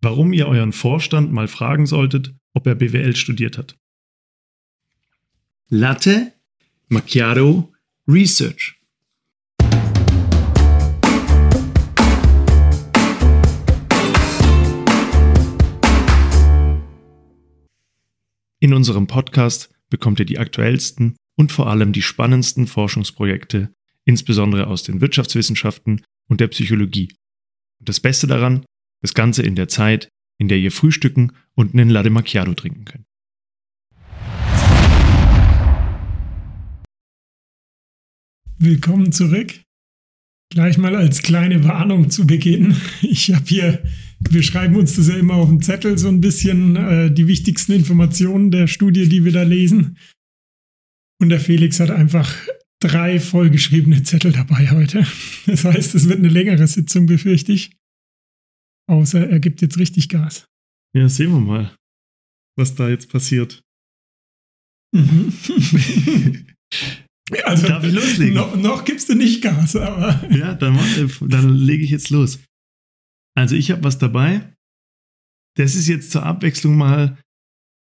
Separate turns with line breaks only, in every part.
warum ihr euren Vorstand mal fragen solltet, ob er BWL studiert hat. Latte Macchiato Research. In unserem Podcast bekommt ihr die aktuellsten und vor allem die spannendsten Forschungsprojekte, insbesondere aus den Wirtschaftswissenschaften und der Psychologie. Und das Beste daran, das Ganze in der Zeit, in der ihr frühstücken und einen Latte Macchiato trinken könnt.
Willkommen zurück. Gleich mal als kleine Warnung zu Beginn. Ich habe hier, wir schreiben uns das ja immer auf dem Zettel so ein bisschen, äh, die wichtigsten Informationen der Studie, die wir da lesen. Und der Felix hat einfach drei vollgeschriebene Zettel dabei heute. Das heißt, es wird eine längere Sitzung, befürchte ich. Außer er gibt jetzt richtig Gas.
Ja, sehen wir mal, was da jetzt passiert.
Mhm. also,
Darf ich loslegen?
Noch, noch gibst du nicht Gas, aber.
Ja, dann, mach- dann lege ich jetzt los. Also ich habe was dabei. Das ist jetzt zur Abwechslung mal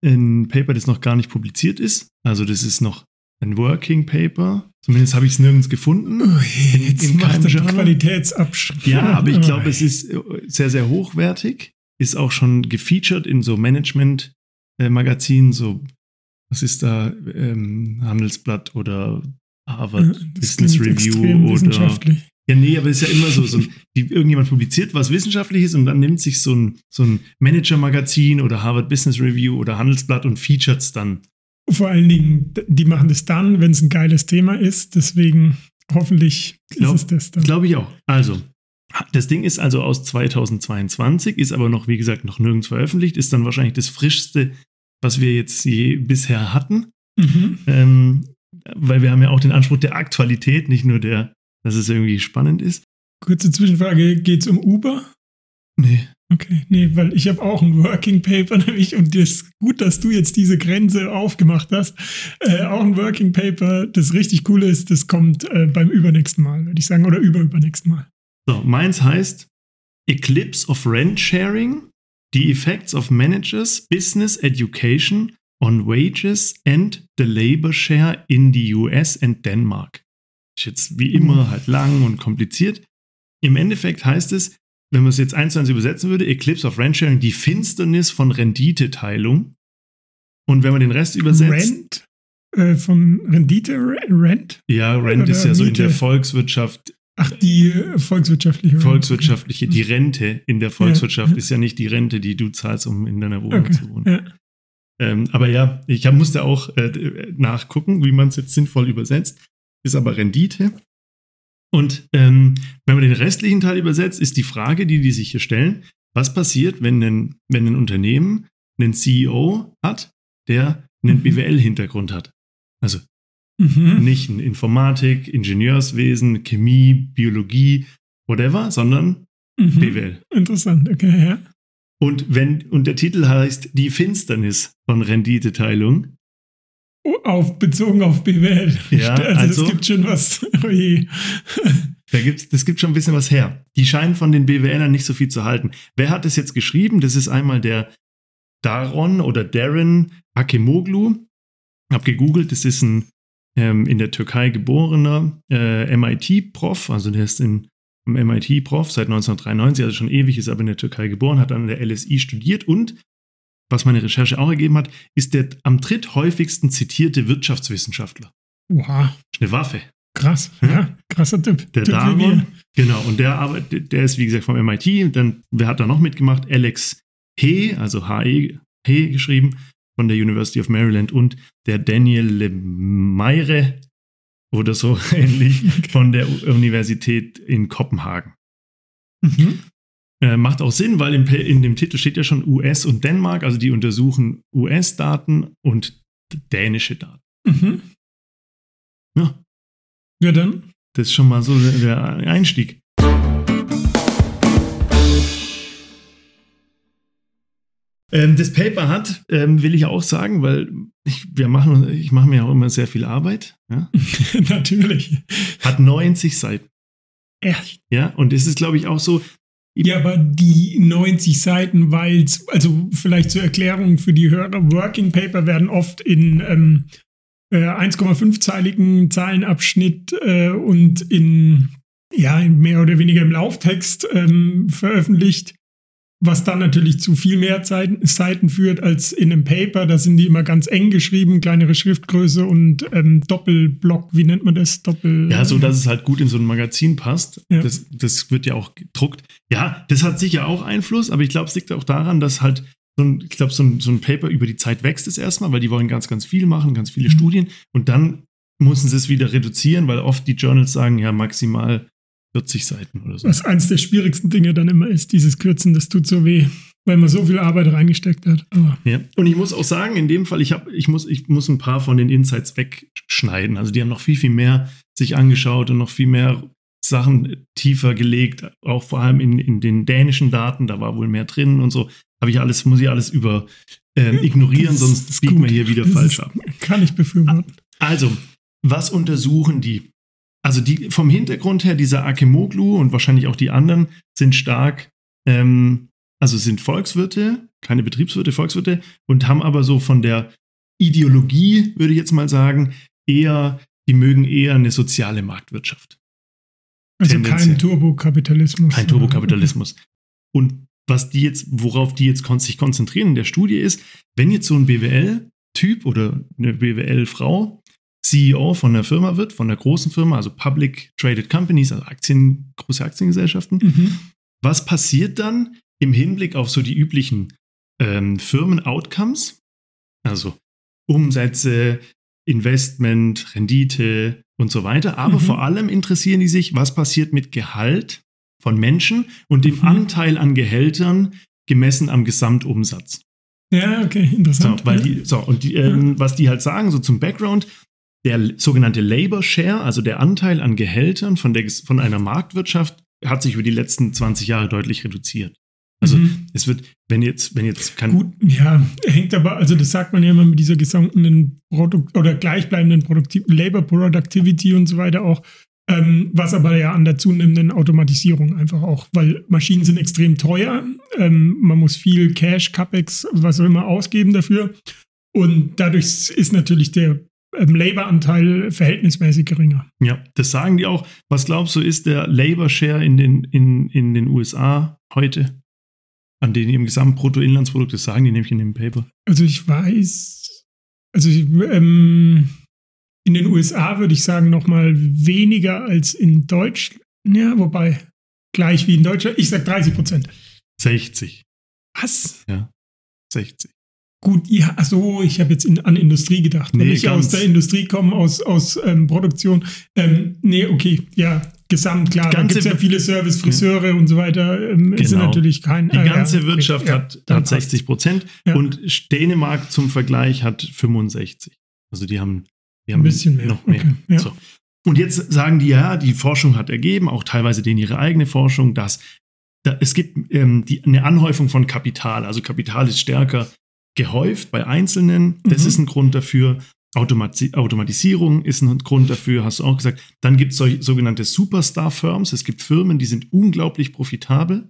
ein Paper, das noch gar nicht publiziert ist. Also das ist noch ein Working Paper. Zumindest habe ich es nirgends gefunden.
Ui, jetzt
in Journal?
Qualitätsabschluss.
Ja, aber ich glaube, es ist äh, sehr, sehr hochwertig. Ist auch schon gefeatured in so Management-Magazinen, so, was ist da, ähm, Handelsblatt oder Harvard
Das
Business
klingt
Review oder.
wissenschaftlich.
Ja, nee, aber es ist ja immer so, so ein, irgendjemand publiziert was Wissenschaftliches und dann nimmt sich so ein, so ein Manager-Magazin oder Harvard Business Review oder Handelsblatt und featuret es dann.
Vor allen Dingen, die machen das dann, wenn es ein geiles Thema ist. Deswegen hoffentlich
Glaub-
ist es das dann.
Glaube ich auch. Also, das Ding ist also aus 2022, ist aber noch, wie gesagt, noch nirgends veröffentlicht, ist dann wahrscheinlich das frischste, was wir jetzt je bisher hatten.
Mhm.
Ähm, weil wir haben ja auch den Anspruch der Aktualität, nicht nur der, dass es irgendwie spannend ist.
Kurze Zwischenfrage: Geht es um Uber?
Nee.
Okay, nee, weil ich habe auch ein Working Paper nämlich und das ist gut, dass du jetzt diese Grenze aufgemacht hast. Äh, auch ein Working Paper, das richtig cool ist, das kommt äh, beim übernächsten Mal, würde ich sagen, oder überübernächsten Mal.
So, meins heißt Eclipse of Rent Sharing, the effects of managers, business education on wages and the labor share in the US and Denmark. Ist jetzt wie immer halt lang und kompliziert. Im Endeffekt heißt es, wenn man es jetzt eins zu eins übersetzen würde, Eclipse of Rent Sharing, die Finsternis von Renditeteilung. Und wenn man den Rest übersetzt,
Rent? Äh, von Rendite? Re- Rent?
ja, Rent ist ja so in der
Miete.
Volkswirtschaft
Ach, die äh, volkswirtschaftliche. Rent.
volkswirtschaftliche, die Rente in der Volkswirtschaft
Ja.
ist ja nicht die Rente, die du zahlst, um in deiner Wohnung
Okay.
zu wohnen.
Ja.
Ähm, aber ja, ich hab, musste auch äh, nachgucken, wie man es jetzt sinnvoll übersetzt. Ist aber Rendite. Und ähm, wenn man den restlichen Teil übersetzt, ist die Frage, die die sich hier stellen, was passiert, wenn ein, wenn ein Unternehmen einen CEO hat, der einen
Mhm.
BWL-Hintergrund hat? Also
Mhm.
nicht ein Informatik, Ingenieurswesen, Chemie, Biologie, whatever, sondern
Mhm.
BWL.
Interessant, okay, ja.
Und wenn, und der Titel heißt Die Finsternis von Renditeteilung.
Auf, bezogen auf BWL.
Ja,
also,
also-
es gibt schon was.
Da gibt's, das gibt schon ein bisschen was her. Die scheinen von den BWLern nicht so viel zu halten. Wer hat das jetzt geschrieben? Das ist einmal der Daron oder Darren Akemoglu. Hab gegoogelt, das ist ein ähm, in der Türkei geborener äh, MIT-Prof, also der ist in, im MIT-Prof seit 1993, also schon ewig, ist aber in der Türkei geboren, hat an der LSI studiert und was meine Recherche auch ergeben hat, ist der am dritthäufigsten zitierte Wirtschaftswissenschaftler.
Oha,
eine Waffe.
krass. Ja, krasser Typ.
Der
typ wir.
genau, und der arbeitet, der ist wie gesagt vom MIT, dann, wer hat da noch mitgemacht? Alex He, also H-E, He geschrieben, von der University of Maryland und der Daniel Lemire oder so ähnlich von der Universität in Kopenhagen.
Mhm.
Äh, macht auch Sinn, weil im, in dem Titel steht ja schon US und Dänemark, also die untersuchen US-Daten und dänische Daten.
Mhm.
Ja,
Ja, dann.
das ist schon mal so der, der Einstieg. Ähm, das Paper hat, ähm, will ich auch sagen, weil ich, wir machen, ich mache mir auch immer sehr viel Arbeit, ja,
Natürlich.
hat 90 Seiten.
Echt?
Ja, und es ist, glaube ich, auch so,
Ja, aber die 90 Seiten, weil also vielleicht zur Erklärung für die Hörer, Working Paper werden oft in ähm, äh, 1,5-zeiligen Zahlenabschnitt äh, und in, ja, mehr oder weniger im Lauftext ähm, veröffentlicht was dann natürlich zu viel mehr Seiten führt als in einem Paper. Da sind die immer ganz eng geschrieben, kleinere Schriftgröße und ähm, Doppelblock, wie nennt man das? Doppel.
Ja, so dass es halt gut in so ein Magazin passt. Ja. Das, das wird ja auch gedruckt. Ja, das hat sicher auch Einfluss, aber ich glaube, es liegt auch daran, dass halt so ein, ich glaube, so ein, so ein Paper über die Zeit wächst es erstmal, weil die wollen ganz, ganz viel machen, ganz viele mhm. Studien und dann müssen sie es wieder reduzieren, weil oft die Journals sagen, ja, maximal 40 Seiten oder so.
Was eins der schwierigsten Dinge dann immer ist, dieses Kürzen, das tut so weh, weil man so viel Arbeit reingesteckt hat. Aber
ja. Und ich muss auch sagen, in dem Fall, ich, hab, ich, muss, ich muss ein paar von den Insights wegschneiden. Also die haben noch viel, viel mehr sich angeschaut und noch viel mehr Sachen tiefer gelegt, auch vor allem in, in den dänischen Daten, da war wohl mehr drin und so. Habe ich alles, muss ich alles über ähm, ignorieren, sonst biegen wir hier wieder das falsch ab.
Kann ich befürworten.
Also, was untersuchen die? Also die vom Hintergrund her, dieser Akemoglu und wahrscheinlich auch die anderen sind stark, ähm, also sind Volkswirte, keine Betriebswirte, Volkswirte und haben aber so von der Ideologie, würde ich jetzt mal sagen, eher, die mögen eher eine soziale Marktwirtschaft.
Also kein Turbokapitalismus.
Kein Turbokapitalismus. Und was die jetzt, worauf die jetzt sich konzentrieren in der Studie ist, wenn jetzt so ein BWL-Typ oder eine BWL-Frau CEO von der Firma wird, von der großen Firma, also Public Traded Companies, also Aktien, große Aktiengesellschaften. Mhm. Was passiert dann im Hinblick auf so die üblichen ähm, Firmen-Outcomes? Also Umsätze, Investment, Rendite und so weiter. Aber mhm. vor allem interessieren die sich, was passiert mit Gehalt von Menschen und dem mhm. Anteil an Gehältern gemessen am Gesamtumsatz.
Ja, okay, interessant.
So, weil die, so und die, ähm, was die halt sagen, so zum Background, der sogenannte Labor Share, also der Anteil an Gehältern von, der, von einer Marktwirtschaft, hat sich über die letzten 20 Jahre deutlich reduziert. Also mhm. es wird, wenn jetzt, wenn jetzt kann.
Gut, ja, hängt aber, also das sagt man ja immer mit dieser gesunkenen Produkt oder gleichbleibenden Produktiv Labor Productivity und so weiter auch, ähm, was aber ja an der zunehmenden Automatisierung einfach auch, weil Maschinen sind extrem teuer, ähm, man muss viel Cash, CapEx, was auch immer ausgeben dafür. Und dadurch ist natürlich der ähm, Labor-Anteil verhältnismäßig geringer.
Ja, das sagen die auch. Was glaubst du, ist der Labor-Share in den, in, in den USA heute? An den ihrem Gesamtbruttoinlandsprodukt, das sagen die nämlich in dem Paper.
Also ich weiß, also ich, ähm, in den USA würde ich sagen nochmal weniger als in Deutschland. Ja, wobei gleich wie in Deutschland. Ich sage 30 Prozent.
60.
Was?
Ja, 60.
Gut, ja, achso, ich habe jetzt in, an Industrie gedacht. Nee, Wenn ich aus der Industrie komme, aus, aus ähm, Produktion. Ähm, nee, okay, ja, gesamt, klar. Da gibt es ja viele Service, Friseure ja. und so weiter. Ähm, genau. Ist natürlich kein.
Die ganze ja, Wirtschaft okay, hat, ja, hat 60 Prozent und Dänemark zum Vergleich hat 65. Also die haben, die haben
ein bisschen mehr.
noch mehr. Okay, so. Und jetzt sagen die ja, die Forschung hat ergeben, auch teilweise denen ihre eigene Forschung, dass da, es gibt ähm, die, eine Anhäufung von Kapital. Also Kapital ist stärker gehäuft bei Einzelnen. Das mhm. ist ein Grund dafür. Automati Automatisierung ist ein Grund dafür, hast du auch gesagt. Dann gibt es sogenannte Superstar-Firms. Es gibt Firmen, die sind unglaublich profitabel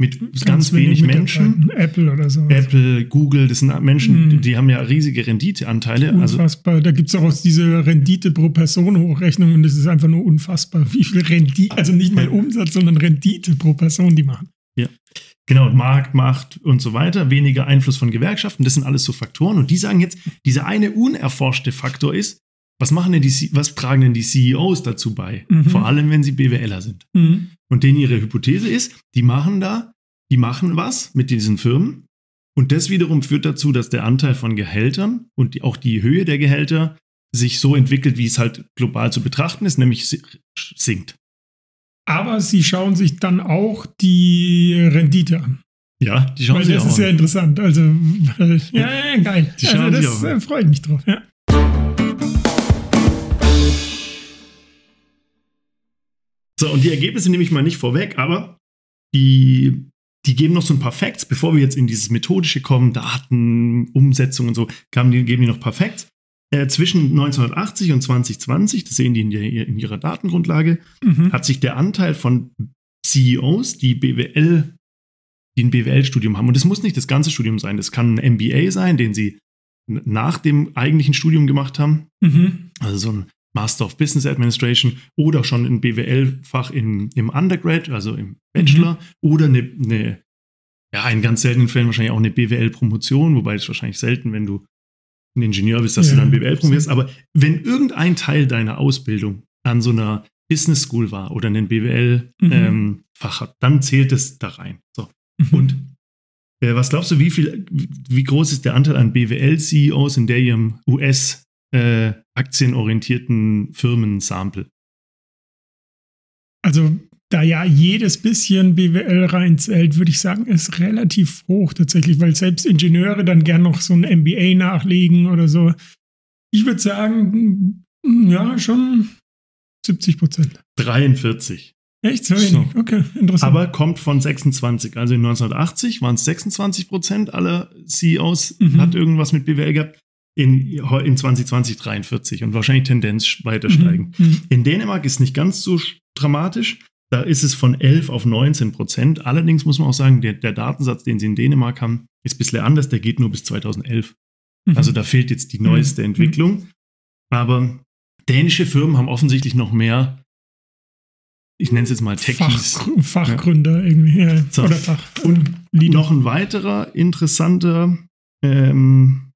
mit ganz, ganz wenig Menschen.
Apple oder so.
Apple, Google, das sind Menschen, mhm. die, haben ja riesige Renditeanteile.
Unfassbar. Also, da gibt es auch diese Rendite pro Person Hochrechnung und das ist einfach nur unfassbar, wie viel Rendite, also nicht mal Umsatz, sondern Rendite pro Person die machen.
Ja. Genau, Markt, Macht und so weiter, weniger Einfluss von Gewerkschaften, das sind alles so Faktoren. Und die sagen jetzt, dieser eine unerforschte Faktor ist, was machen denn die, was tragen denn die CEOs dazu bei? Mhm. Vor allem, wenn sie BWLer sind. Mhm. Und denen ihre Hypothese ist, die machen da, die machen was mit diesen Firmen. Und das wiederum führt dazu, dass der Anteil von Gehältern und die, auch die Höhe der Gehälter sich so entwickelt, wie es halt global zu betrachten ist, nämlich sinkt.
Aber sie schauen sich dann auch die Rendite an.
Ja, die schauen
weil
sich
auch an. Das ist sehr interessant. Also, weil, ja, ja, geil. Die also, das äh, freut mich drauf, ja.
So, und die Ergebnisse nehme ich mal nicht vorweg, aber die, die geben noch so ein paar Facts, bevor wir jetzt in dieses Methodische kommen, Daten, Umsetzung und so, geben die, geben die noch ein paar Facts. Äh, zwischen 1980 und 2020, das sehen die in, der, in ihrer Datengrundlage, mhm. hat sich der Anteil von CEOs, die BWL, die ein BWL-Studium haben. Und das muss nicht das ganze Studium sein. Das kann ein MBA sein, den sie nach dem eigentlichen Studium gemacht haben. Mhm. Also so ein Master of Business Administration oder schon ein BWL-Fach im Undergrad, also im Bachelor, mhm. oder eine, eine, ja, in ganz seltenen Fällen wahrscheinlich auch eine BWL-Promotion, wobei es wahrscheinlich selten, wenn du ein Ingenieur bist, dass ja, du dann BWL promovierst. Aber wenn irgendein Teil deiner Ausbildung an so einer Business School war oder ein BWL-Fach mhm. ähm, hat, dann zählt es da rein. So. Mhm. Und äh, was glaubst du, wie viel, wie groß ist der Anteil an BWL-CEOs in der ihrem US äh, aktienorientierten Firmen-Sample?
Also da ja jedes bisschen BWL reinzählt, würde ich sagen, ist relativ hoch tatsächlich, weil selbst Ingenieure dann gern noch so ein MBA nachlegen oder so. Ich würde sagen, ja, schon 70 Prozent.
43.
Echt? So wenig? So. Okay,
interessant. Aber kommt von 26. Also in 1980 waren es 26 Prozent aller CEOs, mhm. hat irgendwas mit BWL gehabt. In, in 2020 43 und wahrscheinlich Tendenz weiter steigen. Mhm. mhm. In Dänemark ist nicht ganz so dramatisch. Da ist es von 11 auf 19 Prozent. Allerdings muss man auch sagen, der, der, Datensatz, den sie in Dänemark haben, ist ein bisschen anders. Der geht nur bis 2011. Mhm. Also da fehlt jetzt die neueste mhm. Entwicklung. Aber dänische Firmen haben offensichtlich noch mehr, ich nenne es jetzt mal Techies.
Fach, Fachgründer ja. irgendwie. Ja.
So. Oder Fach. Und noch ein weiterer interessanter, ähm,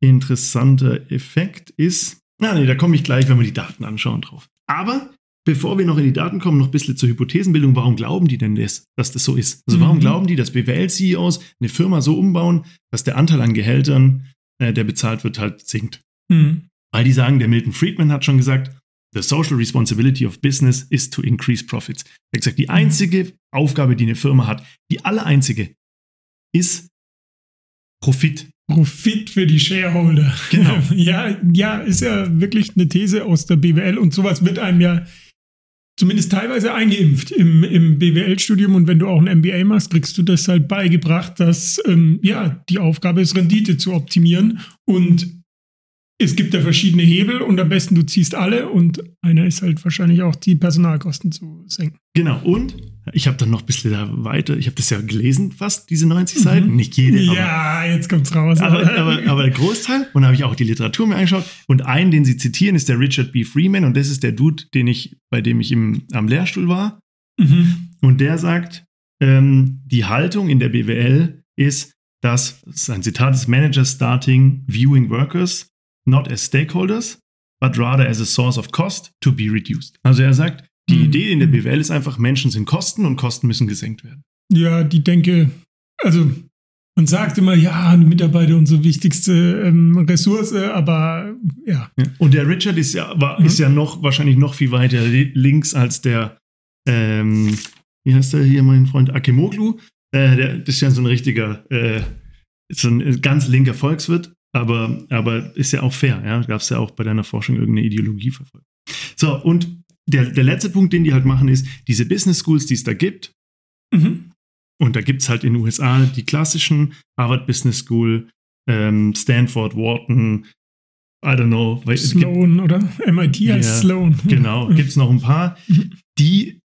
interessanter Effekt ist, na nee, da komme ich gleich, wenn wir die Daten anschauen drauf. Aber bevor wir noch in die Daten kommen, noch ein bisschen zur Hypothesenbildung. Warum glauben die denn das, dass das so ist? Also warum mhm. glauben die, dass BWL-CEOs eine Firma so umbauen, dass der Anteil an Gehältern, äh, der bezahlt wird, halt sinkt? Mhm. Weil die sagen, der Milton Friedman hat schon gesagt, the social responsibility of business is to increase profits. Er hat gesagt, die einzige Aufgabe, die eine Firma hat, die alle einzige, ist Profit.
Profit für die Shareholder.
Genau.
ja, ja, ist ja wirklich eine These aus der BWL und sowas wird einem ja zumindest teilweise eingeimpft im, im BWL-Studium und wenn du auch ein MBA machst, kriegst du das halt beigebracht, dass ähm, ja die Aufgabe ist, Rendite zu optimieren. Und es gibt da verschiedene Hebel und am besten du ziehst alle und einer ist halt wahrscheinlich auch die Personalkosten zu senken.
Genau. Und ich habe dann noch ein bisschen da weiter, ich habe das ja gelesen fast, diese 90 Seiten, mhm. nicht jede.
Ja, aber, jetzt kommt's raus.
Aber, aber, aber der Großteil und da habe ich auch die Literatur mir angeschaut und einen, den sie zitieren, ist der Richard B. Freeman und das ist der Dude, den ich, bei dem ich im, am Lehrstuhl war mhm. und der sagt, ähm, die Haltung in der BWL ist, dass, das ist ein Zitat des Managers starting viewing workers not as stakeholders, but rather as a source of cost to be reduced. Also er sagt, die mhm. Idee in der BWL ist einfach, Menschen sind Kosten und Kosten müssen gesenkt werden.
Ja, die denke, also man sagt immer, ja, Mitarbeiter unsere wichtigste ähm, Ressource, aber ja. ja.
Und der Richard ist ja, war, mhm. ist ja noch wahrscheinlich noch viel weiter links als der, ähm, wie heißt der hier, mein Freund Akemoglu? Äh, der, das ist ja so ein richtiger, äh, so ein ganz linker Volkswirt. Aber, aber ist ja auch fair, ja. Gab es ja auch bei deiner Forschung irgendeine Ideologie verfolgt. So, und der, der letzte Punkt, den die halt machen, ist, diese Business Schools, die es da gibt, mhm. und da gibt es halt in den USA die klassischen Harvard Business School, ähm, Stanford, Wharton, I don't know.
Sloan oder MIT heißt ja, Sloan.
Genau, gibt es noch ein paar, mhm. die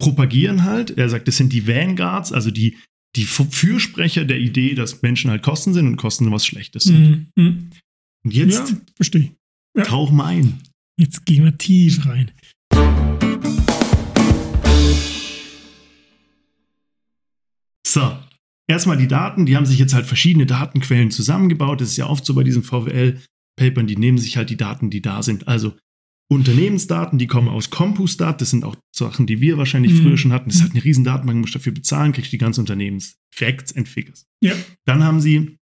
propagieren halt, er sagt, das sind die Vanguards, also die, die Fürsprecher der Idee, dass Menschen halt Kosten sind und Kosten was Schlechtes sind. Mhm. Und jetzt
ja, verstehe.
Ja. tauch mal ein.
Jetzt gehen wir tief rein.
So, erstmal die Daten, die haben sich jetzt halt verschiedene Datenquellen zusammengebaut. Das ist ja oft so bei diesen VWL-Papern, die nehmen sich halt die Daten, die da sind. Also Unternehmensdaten, die kommen aus CompuStat, das sind auch Sachen, die wir wahrscheinlich mhm. früher schon hatten. Das ist halt eine riesen Datenbank, musst dafür bezahlen, kriegst die ganzen Unternehmens-Facts and Figures.
Ja.
Dann haben sie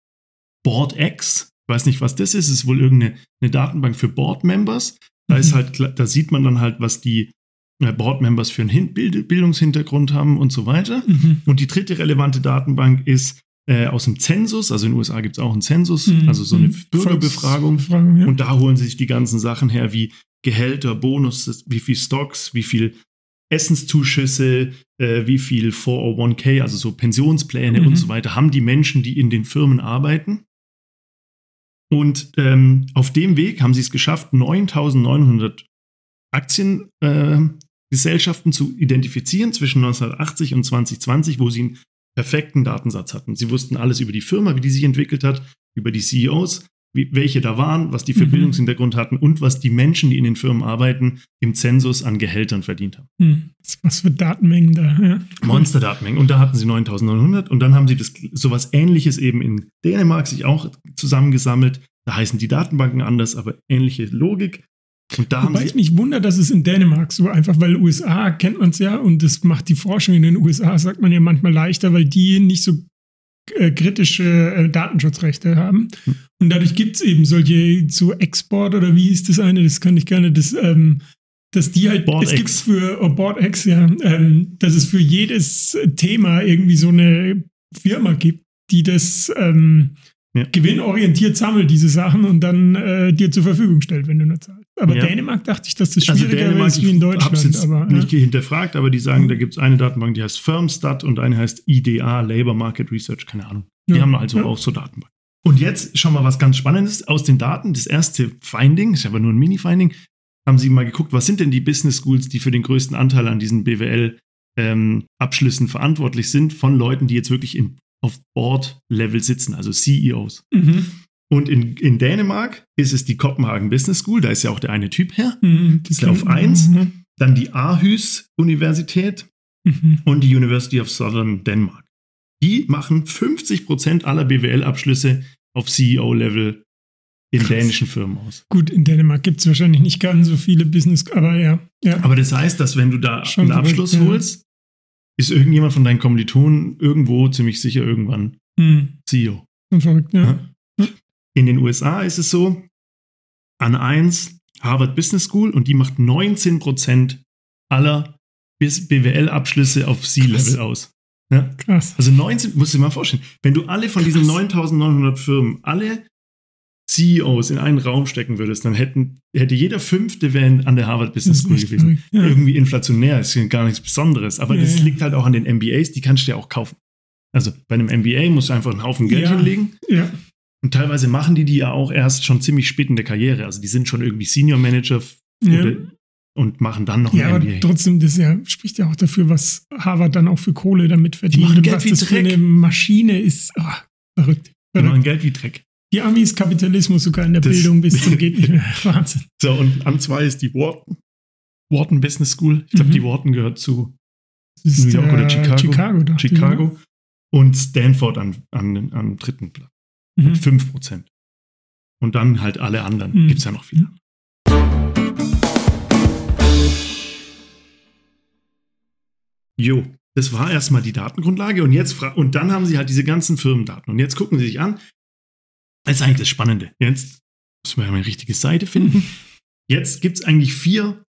BoardX, ich weiß nicht, was das ist, es ist wohl irgendeine eine Datenbank für Board-Members. Da mhm. ist halt, da sieht man dann halt, was die äh, Board-Members für einen Bildungshintergrund haben und so weiter. Mhm. Und die dritte relevante Datenbank ist äh, aus dem Zensus, also in den USA gibt es auch einen Zensus, mhm. also so eine mhm. Bürgerbefragung. Ja. Und da holen sie sich die ganzen Sachen her, wie Gehälter, Bonus, wie viel Stocks, wie viel Essenszuschüsse, äh, wie viel 401k, also so Pensionspläne mhm. und so weiter, haben die Menschen, die in den Firmen arbeiten. Und ähm, auf dem Weg haben sie es geschafft, 9900 Aktien äh, zu identifizieren zwischen 1980 und 2020, wo sie einen perfekten Datensatz hatten. Sie wussten alles über die Firma, wie die sich entwickelt hat, über die CEOs, wie, welche da waren, was die für mhm. Bildungshintergrund hatten und was die Menschen, die in den Firmen arbeiten, im Zensus an Gehältern verdient haben.
Mhm. Was für Datenmengen da. Ja.
Monster-Datenmengen. Und da hatten sie 9900 und dann haben sie das sowas ähnliches eben in Dänemark sich auch zusammengesammelt. Da heißen die Datenbanken anders, aber ähnliche Logik.
Und da Wobei ich mich wundere, dass es in Dänemark so einfach, weil USA kennt man es ja und das macht die Forschung in den USA, sagt man ja manchmal leichter, weil die nicht so äh, kritische äh, Datenschutzrechte haben. Hm. Und dadurch gibt es eben solche so Export oder wie hieß das eine, das kann ich gerne, das, ähm, dass die halt, Board es gibt für oh, BoardX, ja, ähm, dass es für jedes Thema irgendwie so eine Firma gibt, die das ähm, ja. gewinnorientiert sammelt, diese Sachen und dann äh, dir zur Verfügung stellt, wenn du nur zahlst. Aber ja. Dänemark dachte ich, dass das also schwieriger also ist wie in Deutschland. Ich
aber, nicht ja. hinterfragt, aber die sagen, da gibt es eine Datenbank, die heißt Firmstat und eine heißt IDA, Labor Market Research, keine Ahnung. Die ja. haben also auch so Datenbanken. Und jetzt schauen wir was ganz Spannendes aus den Daten. Das erste Finding, ist aber nur ein Mini-Finding, haben sie mal geguckt, was sind denn die Business Schools, die für den größten Anteil an diesen BWL-Abschlüssen ähm, verantwortlich sind, von Leuten, die jetzt wirklich in, auf Board-Level sitzen, also CEOs. Mhm. Und in, in Dänemark ist es die Kopenhagen Business School, da ist ja auch der eine Typ her. Mhm, das ist auf 1. Mhm. Dann die Aarhus Universität mhm. und die University of Southern Denmark. Die machen 50 Prozent aller BWL-Abschlüsse auf CEO-Level in Krass. dänischen Firmen aus.
Gut, in Dänemark gibt es wahrscheinlich nicht ganz so viele Business, aber ja, ja.
Aber das heißt, dass wenn du da Schon einen Abschluss verrückt, holst, ist irgendjemand von deinen Kommilitonen irgendwo ziemlich sicher irgendwann mhm. CEO.
Verrückt, ja. ja.
In den USA ist es so, an 1 Harvard Business School und die macht 19% aller BWL-Abschlüsse auf C-Level aus. Ja? Krass. Also 19, musst du dir mal vorstellen, wenn du alle von diesen 9900 Firmen, alle CEOs in einen Raum stecken würdest, dann hätten, hätte jeder fünfte wären an der Harvard Business School gewesen. Ja. Irgendwie inflationär, ist gar nichts Besonderes. Aber ja, das ja. liegt halt auch an den MBAs, die kannst du ja auch kaufen. Also bei einem MBA musst du einfach einen Haufen Geld hinlegen.
Ja.
Und teilweise machen die die ja auch erst schon ziemlich spät in der Karriere. Also die sind schon irgendwie Senior Manager ja. und machen dann noch
ja. Aber trotzdem, das ja, spricht ja auch dafür, was Harvard dann auch für Kohle damit verdient. Geld was wie das Dreck. für eine Maschine ist. Oh, verrückt.
Die machen Geld wie Dreck.
Die Amis Kapitalismus sogar in der das Bildung bis zum geht nicht mehr. Wahnsinn.
So, und an zwei ist die Wharton. Wharton Business School. Ich glaube, mhm. die Wharton gehört zu New York oder Chicago.
Chicago,
Chicago. Und Stanford an, an, am dritten Platz mhm. mit 5%. Und dann halt alle anderen. Mhm. Gibt es ja noch viele. Jo, das war erstmal die Datengrundlage und jetzt und dann haben sie halt diese ganzen Firmendaten. Und jetzt gucken sie sich an. Das ist eigentlich das Spannende. Jetzt müssen wir ja eine richtige Seite finden. Jetzt gibt es eigentlich vier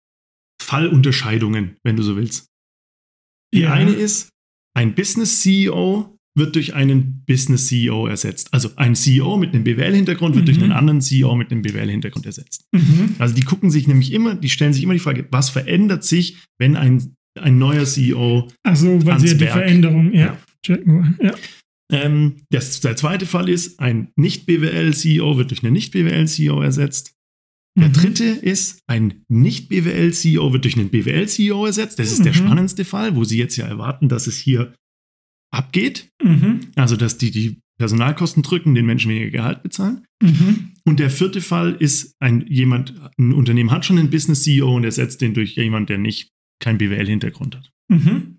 Fallunterscheidungen, wenn du so willst. Die ja. eine ist, ein Business CEO wird durch einen Business CEO ersetzt. Also ein CEO mit einem BWL-Hintergrund wird mhm. durch einen anderen CEO mit einem BWL-Hintergrund ersetzt. Mhm. Also die gucken sich nämlich immer, die stellen sich immer die Frage, was verändert sich, wenn ein, ein neuer CEO.
Also, weil sie die Veränderung, ja. ja. ja.
Ähm, das, der zweite Fall ist, ein Nicht-BWL-CEO wird durch einen Nicht-BWL-CEO ersetzt. Der mhm. dritte ist, ein Nicht-BWL-CEO wird durch einen BWL-CEO ersetzt. Das ist mhm. der spannendste Fall, wo Sie jetzt ja erwarten, dass es hier abgeht. Mhm. Also, dass die die Personalkosten drücken, den Menschen weniger Gehalt bezahlen. Mhm. Und der vierte Fall ist, ein jemand, ein Unternehmen hat schon einen Business CEO und ersetzt den durch jemand, der nicht kein BWL-Hintergrund hat. Mhm.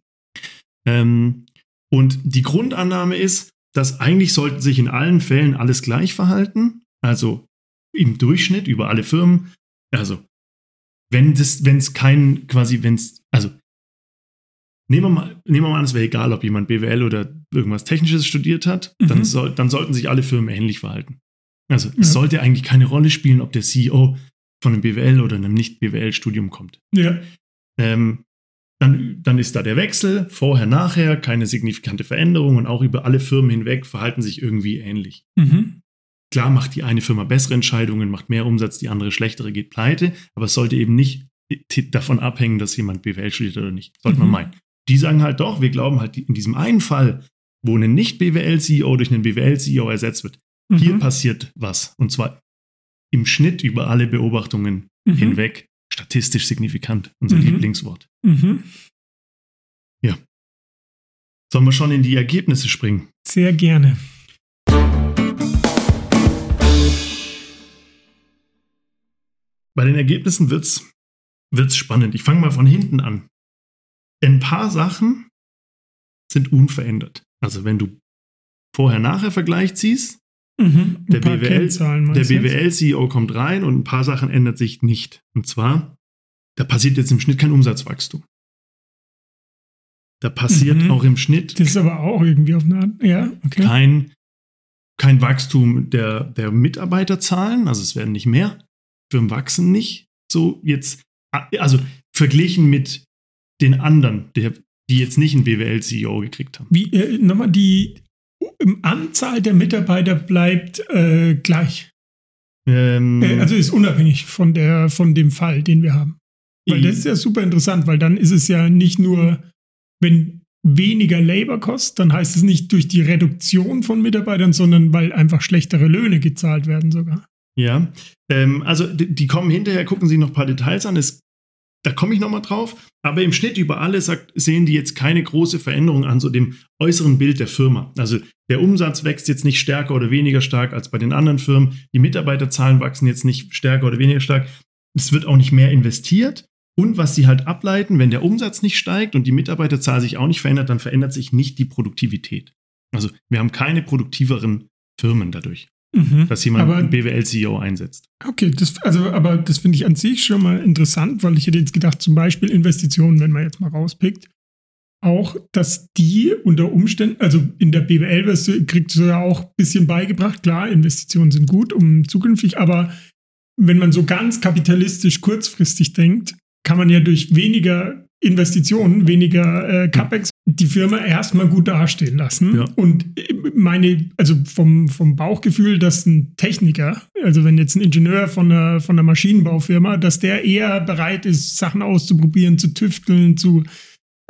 Ähm, und die Grundannahme ist, dass eigentlich sollten sich in allen Fällen alles gleich verhalten. Also im Durchschnitt über alle Firmen. Also wenn es kein quasi, wenn es, also Nehmen wir mal, nehmen wir mal an, es wäre egal, ob jemand BWL oder irgendwas Technisches studiert hat, mhm. dann, soll, dann sollten sich alle Firmen ähnlich verhalten. Also es sollte eigentlich keine Rolle spielen, ob der CEO von einem BWL oder einem Nicht-BWL-Studium kommt.
Ja.
Ähm, dann, dann ist da der Wechsel, vorher, nachher, keine signifikante Veränderung und auch über alle Firmen hinweg verhalten sich irgendwie ähnlich. Mhm. Klar macht die eine Firma bessere Entscheidungen, macht mehr Umsatz, die andere schlechtere, geht pleite, aber es sollte eben nicht davon abhängen, dass jemand BWL studiert oder nicht. Sollte mhm. man meinen. Die sagen halt doch, wir glauben halt in diesem einen Fall, wo ein Nicht-BWL-CEO durch einen BWL-CEO ersetzt wird, mhm. hier passiert was. Und zwar im Schnitt über alle Beobachtungen mhm. hinweg statistisch signifikant, unser
Mhm.
Lieblingswort.
Mhm.
Sollen wir schon in die Ergebnisse springen?
Sehr gerne.
Bei den Ergebnissen wird's, wird's spannend. Ich fange mal von hinten an. Ein paar Sachen sind unverändert. Also wenn du Vorher-Nachher-Vergleich ziehst,
Mhm.
Der
paar
BWL? BWL-CEO kommt rein und ein paar Sachen ändert sich nicht. Und zwar, da passiert jetzt im Schnitt kein Umsatzwachstum. Da passiert
Mhm.
auch im Schnitt
Das ist aber auch irgendwie auf eine Art. Ja, okay.
kein, kein Wachstum der, der Mitarbeiterzahlen, also es werden nicht mehr, Firmen wachsen nicht. So jetzt, also verglichen mit den anderen, der, die jetzt nicht einen BWL-CEO gekriegt haben.
Wie, äh, nochmal, die ähm, Anzahl der Mitarbeiter bleibt äh, gleich.
Ähm,
Äh, also ist unabhängig von, der, von dem Fall, den wir haben. Weil das ist ja super interessant, weil dann ist es ja nicht nur, wenn weniger Labor kostet, dann heißt es nicht durch die Reduktion von Mitarbeitern, sondern weil einfach schlechtere Löhne gezahlt werden sogar.
Ja, ähm, also die, die kommen hinterher, gucken sich noch ein paar Details an. Es, da komme ich nochmal drauf. Aber im Schnitt über alle sagt, sehen die jetzt keine große Veränderung an so dem äußeren Bild der Firma. Also der Umsatz wächst jetzt nicht stärker oder weniger stark als bei den anderen Firmen. Die Mitarbeiterzahlen wachsen jetzt nicht stärker oder weniger stark. Es wird auch nicht mehr investiert. Und was sie halt ableiten, wenn der Umsatz nicht steigt und die Mitarbeiterzahl sich auch nicht verändert, dann verändert sich nicht die Produktivität. Also wir haben keine produktiveren Firmen dadurch,
Mhm.
dass jemand
Aber-
einen BWL-CEO einsetzt.
Okay, das, also, aber das finde ich an sich schon mal interessant, weil ich hätte jetzt gedacht, zum Beispiel Investitionen, wenn man jetzt mal rauspickt, auch, dass die unter Umständen, also in der BWL kriegst du ja auch ein bisschen beigebracht, klar, Investitionen sind gut, um zukünftig, aber wenn man so ganz kapitalistisch kurzfristig denkt, kann man ja durch weniger Investitionen, weniger äh, CapEx die Firma erstmal gut dastehen lassen.
Ja.
Und äh, meine, also vom, vom Bauchgefühl, dass ein Techniker, also wenn jetzt ein Ingenieur von einer, von einer Maschinenbaufirma, dass der eher bereit ist, Sachen auszuprobieren, zu tüfteln, zu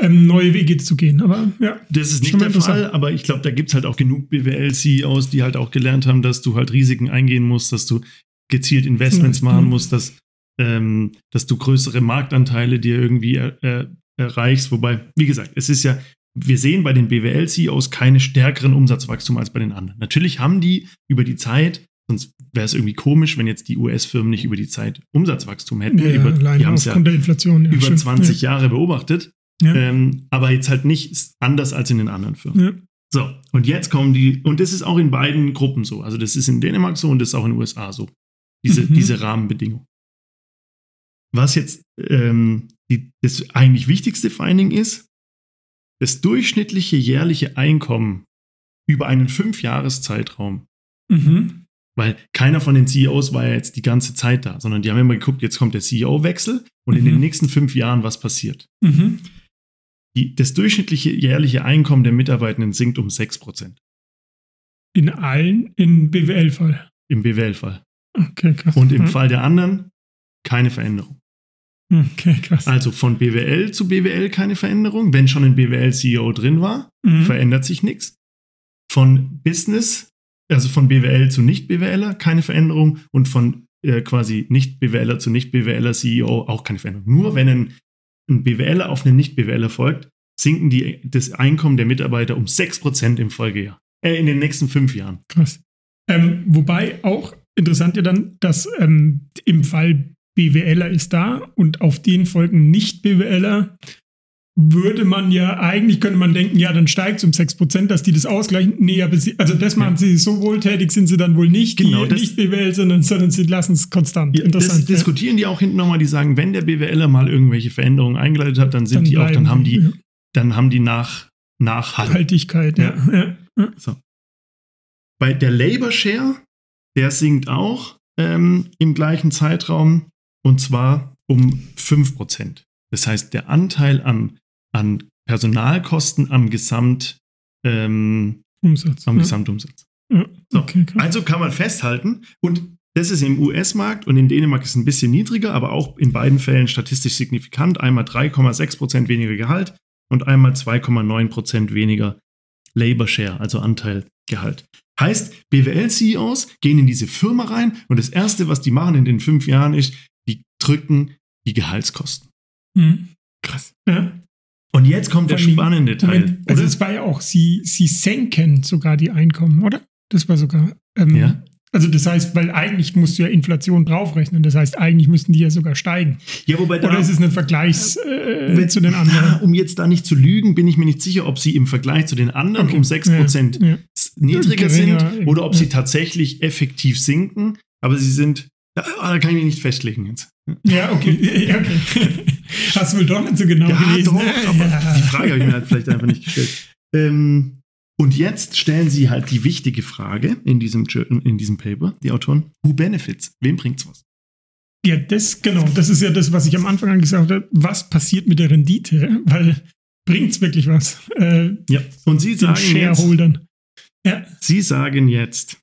ähm, neue Wege zu gehen. Aber ja,
Das ist nicht der. Fall, aber ich glaube, da gibt es halt auch genug BWL-CEOs, die halt auch gelernt haben, dass du halt Risiken eingehen musst, dass du gezielt Investments
Mhm.
machen musst, dass, ähm, dass du größere Marktanteile dir irgendwie er, er, erreichst. Wobei, wie gesagt, es ist ja, wir sehen bei den BWL-CEOs keine stärkeren Umsatzwachstum als bei den anderen. Natürlich haben die über die Zeit, sonst wäre es irgendwie komisch, wenn jetzt die US-Firmen nicht über die Zeit Umsatzwachstum hätten.
ja,
über, die haben es ja.
Ja,
über
stimmt.
20 Jahre beobachtet.
Ja.
Ähm, aber jetzt halt nicht anders als in den anderen Firmen.
Ja.
So, und jetzt kommen die, und das ist auch in beiden Gruppen so. Also das ist in Dänemark so und das ist auch in den USA so. Diese,
Mhm.
diese Rahmenbedingungen. Was jetzt ähm, die, das eigentlich wichtigste Finding ist, das durchschnittliche jährliche Einkommen über einen Fünfjahreszeitraum,
Mhm.
weil keiner von den CEOs war ja jetzt die ganze Zeit da, sondern die haben immer geguckt, jetzt kommt der CEO-Wechsel und in
Mhm.
den nächsten fünf Jahren, was passiert.
Mhm.
Die, das durchschnittliche jährliche Einkommen der Mitarbeitenden sinkt um 6%
In allen, im BWL-Fall.
im BWL-Fall.
Okay, krass.
Und im
Ja.
Fall der anderen keine Veränderung.
Okay, krass.
Also von BWL zu BWL keine Veränderung. Wenn schon ein BWL-CEO drin war,
Mhm.
verändert sich nichts. Von Business, also von BWL zu Nicht-BWLer keine Veränderung und von äh, quasi Nicht-BWLer zu Nicht-BWLer-CEO auch keine Veränderung. Nur wenn ein, ein BWLer auf einen Nicht-BWLer folgt, sinken die, das Einkommen der Mitarbeiter um 6% im Folgejahr. Äh, in den nächsten fünf Jahren.
Krass. Ähm, wobei auch interessant ja dann, dass ähm, im Fall BWLer ist da und auf den folgen nicht BWLer, würde man ja, eigentlich könnte man denken, ja, dann steigt es um 6%, dass die das ausgleichen. Nee, aber sie, also das machen
Ja.
sie so wohltätig, sind sie dann wohl nicht,
Genau,
die
das-
nicht BWL, sondern, sondern sie lassen es konstant.
Ja, das
Interessant. ja.
diskutieren die auch hinten nochmal, die sagen, wenn der BWLer mal irgendwelche Veränderungen eingeleitet hat, dann sind
Dann
die auch, dann
bleiben
haben die,
ja.
dann haben die nach, Nachhall.
Haltigkeit, ja. ja. ja.
So. Bei der Labor Share, der sinkt auch ähm, im gleichen Zeitraum und zwar um 5%. Das heißt, der Anteil an, an Personalkosten am Gesamt, ähm,
Umsatz.
am
ja.
Gesamtumsatz.
Ja.
So.
Okay, krass.
Also kann man festhalten, und das ist im US-Markt und in Dänemark ist es ein bisschen niedriger, aber auch in beiden Fällen statistisch signifikant. Einmal 3,6% weniger Gehalt und einmal 2,9% weniger Labor Share, also Anteil Gehalt. Heißt, BWL-CEOs gehen in diese Firma rein und das Erste, was die machen in den fünf Jahren ist, drücken die Gehaltskosten.
Mhm. Krass. Ja.
Und jetzt kommt der spannende Teil.
Moment, also es war ja auch, sie, sie senken sogar die Einkommen, oder? Das war sogar. Ähm,
Ja.
Also das heißt, weil eigentlich musst du ja Inflation draufrechnen. Das heißt, eigentlich müssten die ja sogar steigen.
Ja, wobei da,
Oder ist es ein Vergleichs äh,
wenn-
zu den anderen?
um jetzt da nicht zu lügen, bin ich mir nicht sicher, ob sie im Vergleich zu den anderen
Okay.
um 6%
Ja, ja.
niedriger
Geringer
sind oder ob
ja.
sie tatsächlich effektiv sinken. Aber sie sind, da, da kann ich mich nicht festlegen jetzt.
Ja, okay. Ja, okay. Hast du wohl doch nicht so genau
Ja,
gelesen.
doch,
ne?
aber
ja.
die Frage habe ich mir halt vielleicht einfach nicht gestellt. Ähm, und jetzt stellen sie halt die wichtige Frage in diesem, in diesem Paper, die Autoren, who benefits? Wem bringt's was?
Ja, das, genau, das ist ja das, was ich am Anfang an gesagt habe. Was passiert mit der Rendite? Weil bringt's wirklich was? Äh,
Ja. Und sie sagen jetzt,
Shareholdern. Ja,
sie sagen jetzt,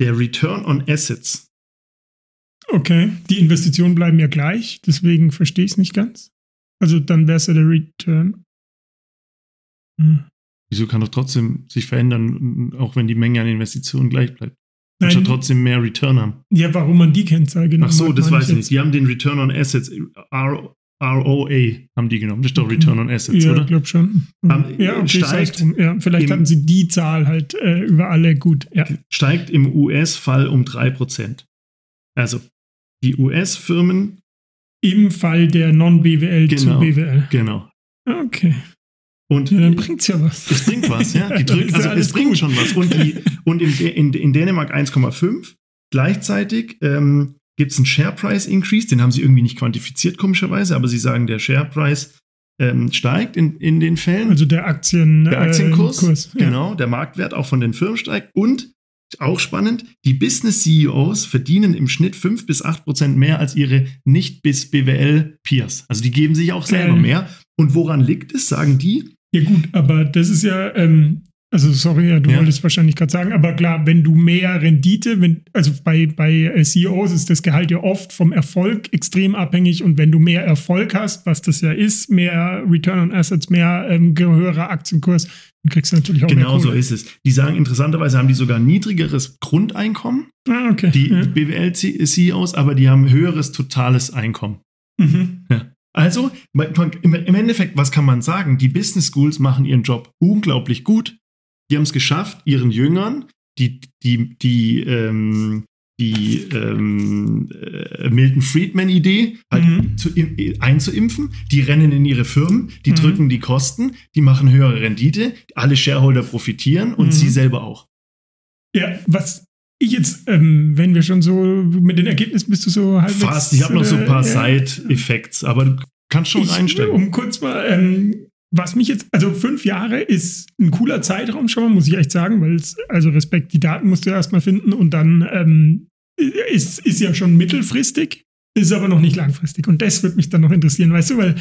der Return on Assets,
okay. Die Investitionen bleiben ja gleich, deswegen verstehe ich es nicht ganz. Also dann wäre es ja der Return. Hm.
wieso kann doch trotzdem sich verändern, auch wenn die Menge an Investitionen gleich bleibt? Kannst
Nein,
trotzdem mehr Return haben.
ja, warum man die Kennzahl genommen
Ach so,
hat,
das weiß ich nicht. Die haben den Return on Assets, R ROA, haben die genommen. Das ist doch
Okay.
Return on Assets,
Ja,
oder?
ich glaube schon.
Ähm,
ja, okay,
steigt
ja, vielleicht hatten sie die Zahl halt äh, über alle gut. Ja.
Steigt im US-Fall um 3%. Also, die US-Firmen,
Im Fall der Non-BWL zu
Genau.
BWL.
genau.
Okay.
Und
Ja, dann bringt's ja was.
es bringt was, ja. Die drücken,
ja
also
alles
es bringt
gut.
schon was. Und, die, und in, in, in Dänemark 1,5. Gleichzeitig ähm, gibt es einen Share Price Increase, den haben sie irgendwie nicht quantifiziert, komischerweise, aber sie sagen, der Share Price ähm, steigt in, in den Fällen.
Also der Aktien,
der Aktienkurs,
äh, Kurs, ja.
genau, der Marktwert auch von den Firmen steigt und auch spannend, die Business CEOs verdienen im Schnitt 5 bis 8 Prozent mehr als ihre nicht bis BWL Peers. Also die geben sich auch selber
Geil.
mehr. Und woran liegt es, sagen die?
Ja gut, aber das ist ja, ähm, also sorry, du
Ja.
wolltest wahrscheinlich gerade sagen, aber klar, wenn du mehr Rendite, wenn, also bei, bei äh, CEOs ist das Gehalt ja oft vom Erfolg extrem abhängig und wenn du mehr Erfolg hast, was das ja ist, mehr Return on Assets, mehr ähm, höherer Aktienkurs, dann kriegst du natürlich auch
Genau so ist es. Die sagen, interessanterweise haben die sogar niedrigeres Grundeinkommen,
Ah, okay.
die
ja.
BWL-CEOs, aber die haben höheres totales Einkommen.
Mhm.
Also, man- im im Endeffekt, was kann man sagen? Die Business Schools machen ihren Job unglaublich gut. Die haben es geschafft, ihren Jüngern die, die, die, ähm, die ähm, äh, Milton Friedman-Idee halt
Mhm.
zu, im- einzuimpfen. Die rennen in ihre Firmen, die
Mhm.
drücken die Kosten, die machen höhere Rendite, alle Shareholder profitieren und
Mhm.
sie selber auch.
Ja, was ich jetzt, ähm, wenn wir schon so mit den Ergebnissen bist du so halbwegs.
Fast, ich habe noch so ein paar
äh.
Side-Effects, aber du kannst schon
ich,
einsteigen.
Um kurz mal, ähm, was mich jetzt, also fünf Jahre ist ein cooler Zeitraum schon mal, muss ich echt sagen, weil es, also Respekt, die Daten musst du erstmal finden und dann ähm, ist, ist ja schon mittelfristig, ist aber noch nicht langfristig. Und das würde mich dann noch interessieren, weißt du, weil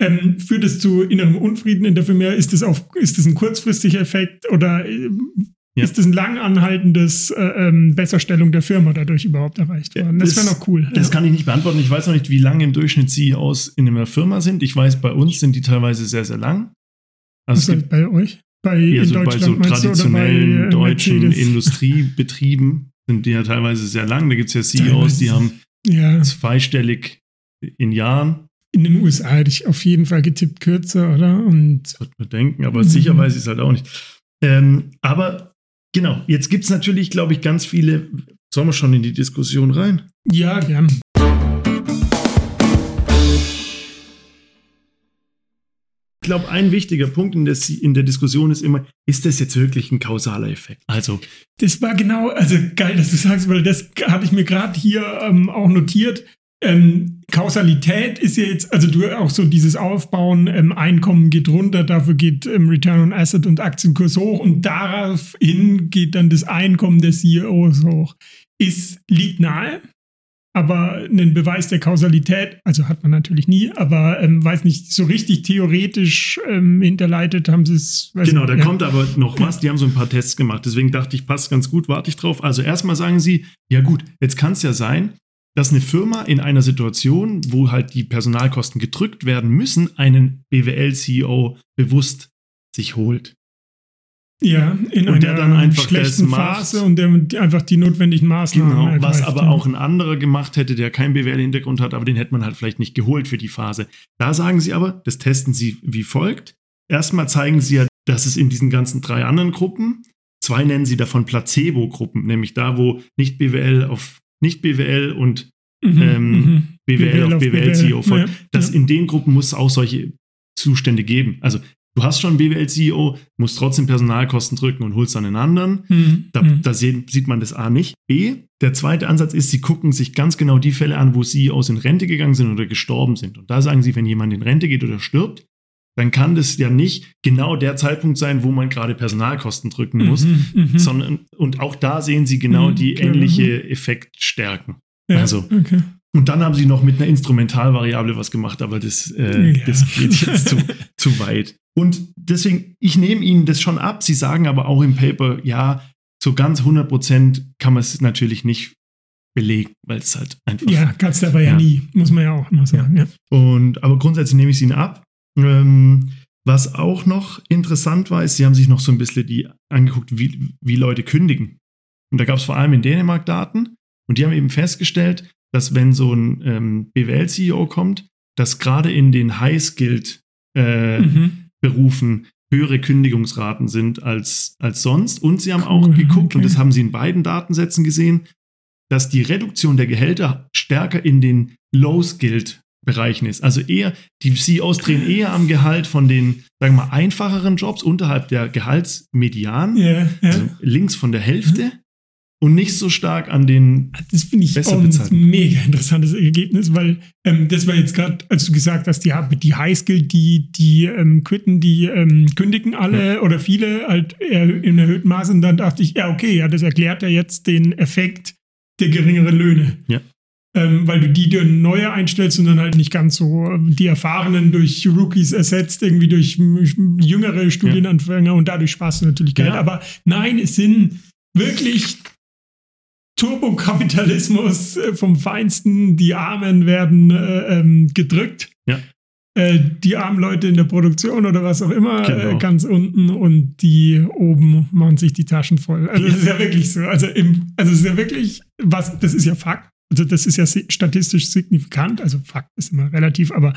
ähm, führt es zu innerem Unfrieden in der Firma? Ist das, auf, ist das ein kurzfristiger Effekt oder ähm,
Ja.
ist das ein lang anhaltendes äh, ähm, Besserstellung der Firma dadurch überhaupt erreicht worden? Das,
Das-
wäre noch cool.
Das
ja.
kann ich nicht beantworten. Ich weiß noch nicht, wie lange im Durchschnitt CEOs in einer Firma sind. Ich weiß, bei uns sind die teilweise sehr, sehr lang. Also
Was bei euch? Bei,
eher
in
so bei so traditionellen
bei, äh,
deutschen? Industriebetrieben sind die ja teilweise sehr lang. Da gibt es ja CEOs, die haben
Ja,
zweistellig in Jahren,
in den USA hätte ich auf jeden Fall getippt kürzer, oder? Und
das wird man denken, aber
Mhm.
sicher weiß ich es halt auch nicht. Ähm, aber genau, jetzt gibt es natürlich, glaube ich, ganz viele. Sollen wir schon in die Diskussion rein?
ja, gern.
Glaube, ein wichtiger Punkt in der, in der Diskussion ist immer, ist das jetzt wirklich ein kausaler Effekt? Also,
Das war genau, also geil, dass du sagst, weil das hatte ich mir gerade hier ähm, auch notiert. Ähm, Kausalität ist ja jetzt, also du auch so dieses Aufbauen, ähm, Einkommen geht runter, dafür geht ähm, Return on Asset und Aktienkurs hoch und daraufhin geht dann das Einkommen des CEOs hoch. Ist, liegt nahe, aber einen Beweis der Kausalität, also hat man natürlich nie, aber ähm, weiß nicht, so richtig theoretisch ähm, hinterleitet haben sie es.
Genau,
nicht,
da
ja.
kommt aber noch was. Die haben so ein paar Tests gemacht. Deswegen dachte ich, passt ganz gut, warte ich drauf. Also erstmal sagen sie, ja gut, jetzt kann es ja sein, dass eine Firma in einer Situation, wo halt die Personalkosten gedrückt werden müssen, einen BWL-CEO bewusst sich holt.
Ja, in
Und der
einer
dann einfach
schlechten. Phase und der einfach die notwendigen Maßnahmen
Genau, was
ergreift,
aber
ja.
auch ein anderer gemacht hätte, der keinen BWL-Hintergrund hat, aber den hätte man halt vielleicht nicht geholt für die Phase. Da sagen sie aber, das testen sie wie folgt. Erstmal zeigen sie ja, dass es in diesen ganzen drei anderen Gruppen, zwei nennen sie davon Placebo-Gruppen, nämlich da, wo nicht BWL auf nicht BWL und
Mhm,
ähm,
mhm.
BWL, auf BWL-CEO folgt,
Ja,
dass
ja.
in den Gruppen muss es auch solche Zustände geben. Also du hast schon einen BWL-CEO, musst trotzdem Personalkosten drücken und holst dann einen anderen.
Mhm,
Da,
mhm.
da sieht, sieht man das A nicht. B, der zweite Ansatz ist, sie gucken sich ganz genau die Fälle an, wo CEOs in Rente gegangen sind oder gestorben sind. Und da sagen sie, wenn jemand in Rente geht oder stirbt, dann kann das ja nicht genau der Zeitpunkt sein, wo man gerade Personalkosten drücken muss,
Mhm, mhm.
sondern und auch da sehen sie genau
Mhm,
die
klar,
ähnliche Effektstärken.
ja,
also-
okay.
Und dann haben sie noch mit einer Instrumentalvariable was gemacht, aber das, äh,
Ja.
das geht jetzt zu, zu weit. Und deswegen, ich nehme ihnen das schon ab. Sie sagen aber auch im Paper, ja, so ganz 100 Prozent kann man es natürlich nicht belegen, weil es halt einfach.
Ja, kannst du aber ja,
Ja.
nie, muss man ja auch immer sagen. Ja.
Und, aber grundsätzlich nehme ich es ihnen ab. Ähm, was auch noch interessant war, ist, sie haben sich noch so ein bisschen die angeguckt, wie, wie Leute kündigen. Und da gab es vor allem in Dänemark Daten. Und die haben eben festgestellt, dass wenn so ein ähm, BWL-CEO kommt, dass gerade in den High-Skilled-Berufen
Mhm.
höhere Kündigungsraten sind als, als sonst. Und sie haben
Cool,
auch geguckt, und
okay.
das haben sie in beiden Datensätzen gesehen, dass die Reduktion der Gehälter stärker in den Low-Skilled-Bereichen ist. Also eher, die CEOs drehen eher am Gehalt von den, sagen wir mal, einfacheren Jobs unterhalb der Gehaltsmedian,
Ja, ja.
also links von der Hälfte, und nicht so stark an den
Das finde ich
Besser
auch ein mega interessantes Ergebnis, weil ähm, das war jetzt gerade, als du gesagt hast, die, haben- die Highskill, die, die ähm, quitten, die ähm, kündigen alle oder viele halt in erhöhtem Maße und dann dachte ich, ja, okay, ja, das erklärt ja jetzt den Effekt der geringeren Löhne.
Ja.
Ähm, weil du die dann neue einstellst und dann halt nicht ganz so ähm, die Erfahrenen durch Rookies ersetzt, irgendwie durch jüngere Studienanfänger und dadurch sparst du natürlich Geld.
Ja.
Aber nein, es sind wirklich Turbokapitalismus äh, vom Feinsten. Die Armen werden äh, ähm, gedrückt.
Ja.
Äh, die armen Leute in der Produktion oder was auch immer
Genau.
äh, ganz unten und die oben machen sich die Taschen voll. Also das ist ja wirklich so. Also, im, also es ist ja wirklich, was, das ist ja Fakt. Also das ist ja statistisch signifikant. Also Fakt ist immer relativ, aber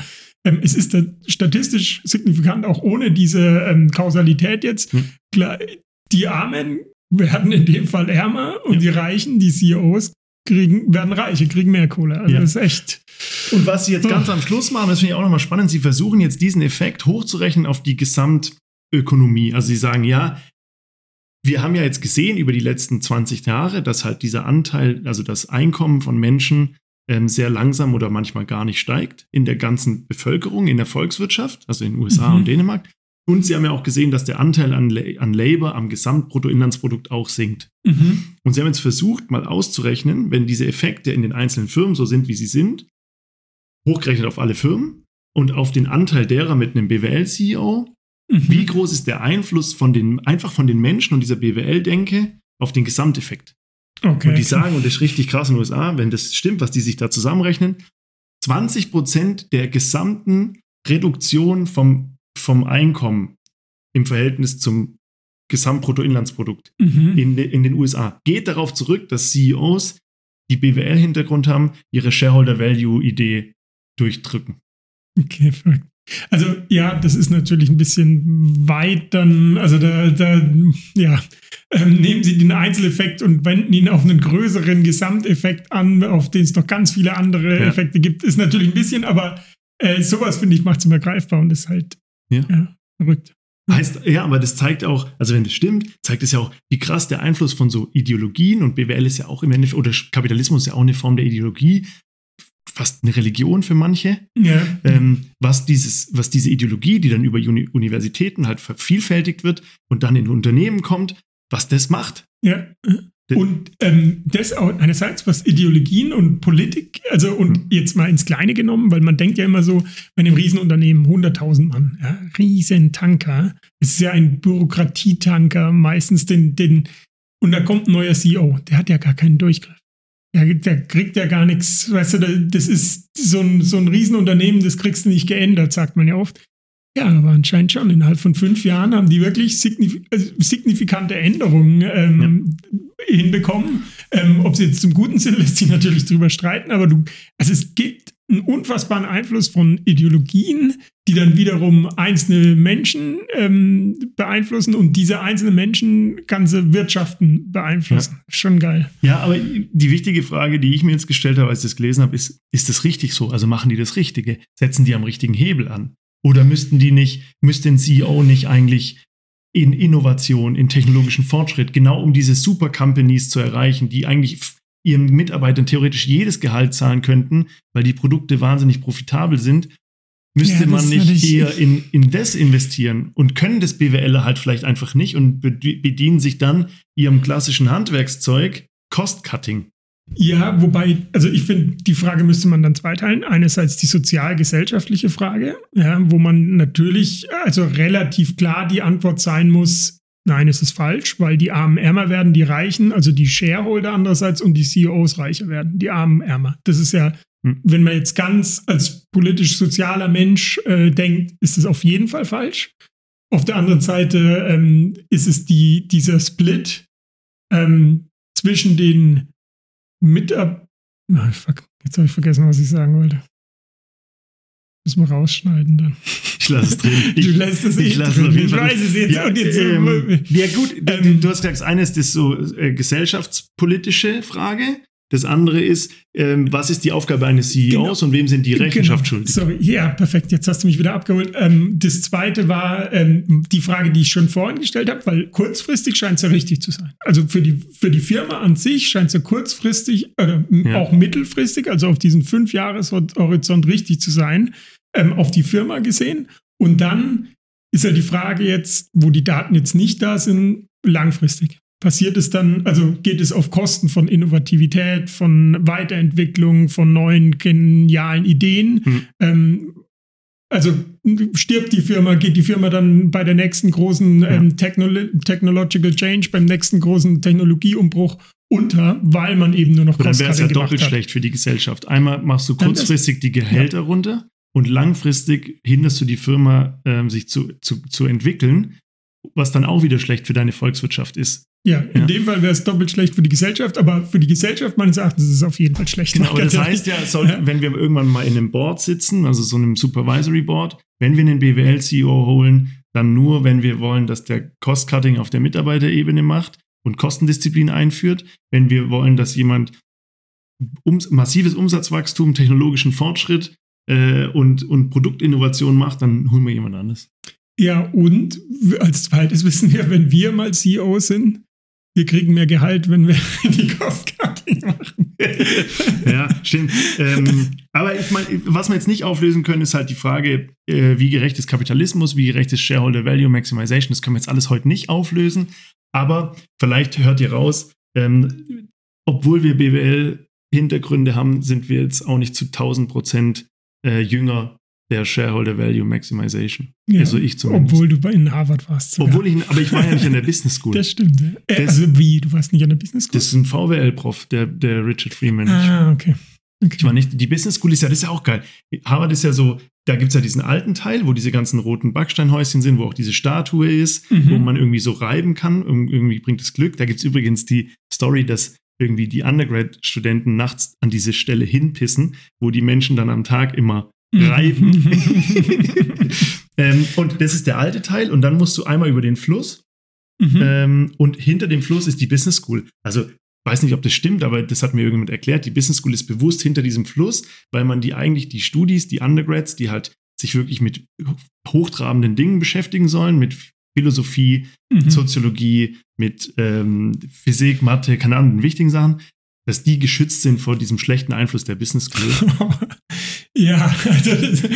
ähm, es ist statistisch signifikant auch ohne diese ähm, Kausalität jetzt.
Hm.
Klar, die Armen werden in dem Fall ärmer und
Ja.
die Reichen, die CEOs, kriegen, werden reiche, kriegen mehr Kohle. Also
Ja.
das ist echt.
Und was sie jetzt ganz am Schluss machen, das finde ich auch nochmal spannend, sie versuchen jetzt diesen Effekt hochzurechnen auf die Gesamtökonomie. Also sie sagen, ja, wir haben ja jetzt gesehen über die letzten 20 Jahre, dass halt dieser Anteil, also das Einkommen von Menschen ähm, sehr langsam oder manchmal gar nicht steigt in der ganzen Bevölkerung, in der Volkswirtschaft, also in den USA
Mhm.
und Dänemark. Und sie haben ja auch gesehen, dass der Anteil an, La an Labor am Gesamtbruttoinlandsprodukt auch sinkt.
Mhm.
Und sie haben jetzt versucht, mal auszurechnen, wenn diese Effekte in den einzelnen Firmen so sind, wie sie sind, hochgerechnet auf alle Firmen und auf den Anteil derer mit einem BWL-CEO,
Mhm.
wie groß ist der Einfluss von den, einfach von den Menschen und dieser BWL-Denke auf den Gesamteffekt?
Okay.
Und die sagen, und das ist richtig krass in den USA, wenn das stimmt, was die sich da zusammenrechnen, 20 Prozent der gesamten Reduktion vom, vom Einkommen im Verhältnis zum Gesamtbruttoinlandsprodukt
Mhm.
in, de, in den USA geht darauf zurück, dass CEOs, die BWL-Hintergrund haben, ihre Shareholder-Value-Idee durchdrücken.
Okay, verrückt. Also ja, das ist natürlich ein bisschen weit dann, also da, da ja, ähm, nehmen Sie den Einzeleffekt und wenden ihn auf einen größeren Gesamteffekt an, auf den es noch ganz viele andere
Ja.
Effekte gibt. Ist natürlich ein bisschen, aber äh, sowas finde ich macht es immer greifbar und ist halt
Ja.
verrückt.
Heißt, ja, aber das zeigt auch, also wenn das stimmt, zeigt es ja auch, wie krass der Einfluss von so Ideologien und BWL ist ja auch im Endeffekt, oder Kapitalismus ist ja auch eine Form der Ideologie, fast eine Religion für manche,
Ja.
ähm, was, dieses, was diese Ideologie, die dann über Uni Universitäten halt vervielfältigt wird und dann in Unternehmen kommt, was das macht.
Ja. Und ähm, das auch einerseits, was Ideologien und Politik, also und
Mhm.
jetzt mal ins Kleine genommen, weil man denkt ja immer so, bei einem Riesenunternehmen 100.000 Mann, ja, Riesentanker, es ist ja ein Bürokratietanker, meistens den, den, und da kommt ein neuer CEO, der hat ja gar keinen Durchgriff. Der, der kriegt ja gar nichts, weißt du, das ist so ein, so ein Riesenunternehmen, das kriegst du nicht geändert, sagt man ja oft. Ja, aber anscheinend schon. Innerhalb von fünf Jahren haben die wirklich signif also signifikante Änderungen ähm, ja. hinbekommen. Ähm, ob sie jetzt zum Guten sind, lässt sich natürlich drüber streiten, aber du, also es gibt einen unfassbaren Einfluss von Ideologien, die dann wiederum einzelne Menschen ähm, beeinflussen und diese einzelnen Menschen ganze Wirtschaften beeinflussen. Ja. Schon geil.
Ja, aber die wichtige Frage, die ich mir jetzt gestellt habe, als ich das gelesen habe, ist, ist das richtig so? Also machen die das Richtige? Setzen die am richtigen Hebel an? Oder müssten die nicht, müsste ein CEO nicht eigentlich in Innovation, in technologischen Fortschritt, genau um diese Super Companies zu erreichen, die eigentlich ihren Mitarbeitern theoretisch jedes Gehalt zahlen könnten, weil die Produkte wahnsinnig profitabel sind, müsste ja, man nicht eher in, in das investieren und können das BWL halt vielleicht einfach nicht und bedienen sich dann ihrem klassischen Handwerkszeug Cost-Cutting.
Ja, wobei, also ich finde, die Frage müsste man dann zweiteilen. Einerseits die sozial-gesellschaftliche Frage, ja, wo man natürlich, also relativ klar die Antwort sein muss, nein, es ist falsch, weil die Armen ärmer werden, die Reichen, also die Shareholder andererseits und die CEOs reicher werden, die Armen ärmer. Das ist ja, hm. wenn man jetzt ganz als politisch-sozialer Mensch äh, denkt, ist das auf jeden Fall falsch. Auf der anderen Seite ähm, ist es die, dieser Split ähm, zwischen den Fuck. Jetzt habe ich vergessen, was ich sagen wollte. Müssen wir rausschneiden dann.
Ich lasse es drin. Ich,
du lässt es
ich,
lasse
drin.
ich weiß es jetzt.
Ja, und jetzt ähm, ja gut, ähm, du hast gesagt, das eine ist das so äh, gesellschaftspolitische Frage das andere ist, ähm, was ist die Aufgabe eines CEOs genau. und wem sind die genau. Rechenschaft genau. schuldig?
Sorry, ja, perfekt. Jetzt hast du mich wieder abgeholt. Ähm, das zweite war ähm, die Frage, die ich schon vorhin gestellt habe, weil kurzfristig scheint es ja richtig zu sein. Also für die, für die Firma an sich scheint es ja kurzfristig oder ja. auch mittelfristig, also auf diesen fünf Jahreshorizont richtig zu sein, ähm, auf die Firma gesehen. Und dann ist ja die Frage jetzt, wo die Daten jetzt nicht da sind, langfristig passiert es dann, also geht es auf Kosten von Innovativität, von Weiterentwicklung, von neuen genialen Ideen. Hm. Ähm, also stirbt die Firma, geht die Firma dann bei der nächsten großen ja. ähm, Technolo Technological Change, beim nächsten großen Technologieumbruch unter, weil man eben nur noch
Kosten Dann wäre es ja doppelt hat. schlecht für die Gesellschaft. Einmal machst du kurzfristig die Gehälter ja. runter und langfristig hinderst du die Firma, ähm, sich zu, zu, zu entwickeln, was dann auch wieder schlecht für deine Volkswirtschaft ist.
Ja, in ja. dem Fall wäre es doppelt schlecht für die Gesellschaft, aber für die Gesellschaft meines Erachtens ist es auf jeden Fall schlecht.
Genau, das heißt ja, soll, ja, wenn wir irgendwann mal in einem Board sitzen, also so einem Supervisory Board, wenn wir einen BWL-CEO holen, dann nur, wenn wir wollen, dass der Cost-Cutting auf der Mitarbeiterebene macht und Kostendisziplin einführt, wenn wir wollen, dass jemand um, massives Umsatzwachstum, technologischen Fortschritt äh, und, und Produktinnovation macht, dann holen wir jemand anderes.
Ja, und als zweites wissen wir, wenn wir mal CEO sind, wir kriegen mehr Gehalt, wenn wir die Cost-Cutting machen.
ja, stimmt. Ähm, aber ich meine, was wir jetzt nicht auflösen können, ist halt die Frage, äh, wie gerecht ist Kapitalismus, wie gerecht ist Shareholder Value Maximization. Das können wir jetzt alles heute nicht auflösen. Aber vielleicht hört ihr raus, ähm, obwohl wir BWL-Hintergründe haben, sind wir jetzt auch nicht zu 1000 Prozent äh, jünger der Shareholder Value Maximization.
Ja, also ich zumindest. Obwohl du in Harvard warst.
Sogar. Obwohl ich, aber ich war ja nicht an der Business School.
Das stimmt. Äh, das, also wie, du warst nicht an der Business School?
Das ist ein VWL-Prof, der, der Richard Freeman.
Ah, okay. okay.
Ich war nicht, die Business School ist ja, das ist ja auch geil. Harvard ist ja so, da gibt es ja diesen alten Teil, wo diese ganzen roten Backsteinhäuschen sind, wo auch diese Statue ist, mhm. wo man irgendwie so reiben kann. Irgendwie bringt es Glück. Da gibt es übrigens die Story, dass irgendwie die Undergrad-Studenten nachts an diese Stelle hinpissen, wo die Menschen dann am Tag immer reiben. ähm, und das ist der alte Teil. Und dann musst du einmal über den Fluss. Mhm. Ähm, und hinter dem Fluss ist die Business School. Also weiß nicht, ob das stimmt, aber das hat mir irgendjemand erklärt. Die Business School ist bewusst hinter diesem Fluss, weil man die eigentlich die Studis, die Undergrads, die halt sich wirklich mit hochtrabenden Dingen beschäftigen sollen, mit Philosophie, mhm. Soziologie, mit ähm, Physik, Mathe, keine Ahnung, wichtigen Sachen, dass die geschützt sind vor diesem schlechten Einfluss der Business School.
ja, also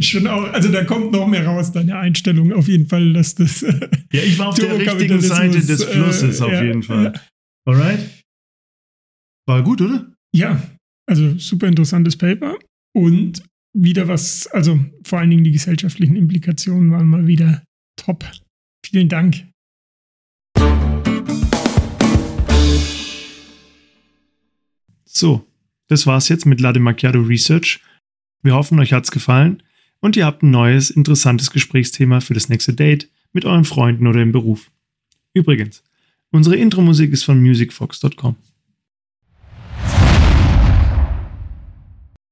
schon auch, also da kommt noch mehr raus, deine Einstellung auf jeden Fall, dass das.
ja, ich war auf der richtigen Seite des Flusses äh, auf ja, jeden Fall. Ja. Alright? War gut, oder?
Ja, also super interessantes Paper und wieder was, also vor allen Dingen die gesellschaftlichen Implikationen waren mal wieder top. Vielen Dank.
So, das war's jetzt mit Lade Macchiato Research. Wir hoffen, euch hat's gefallen. und ihr habt ein neues, interessantes Gesprächsthema für das nächste Date mit euren Freunden oder im Beruf. Übrigens, unsere Intro-Musik ist von musicfox.com.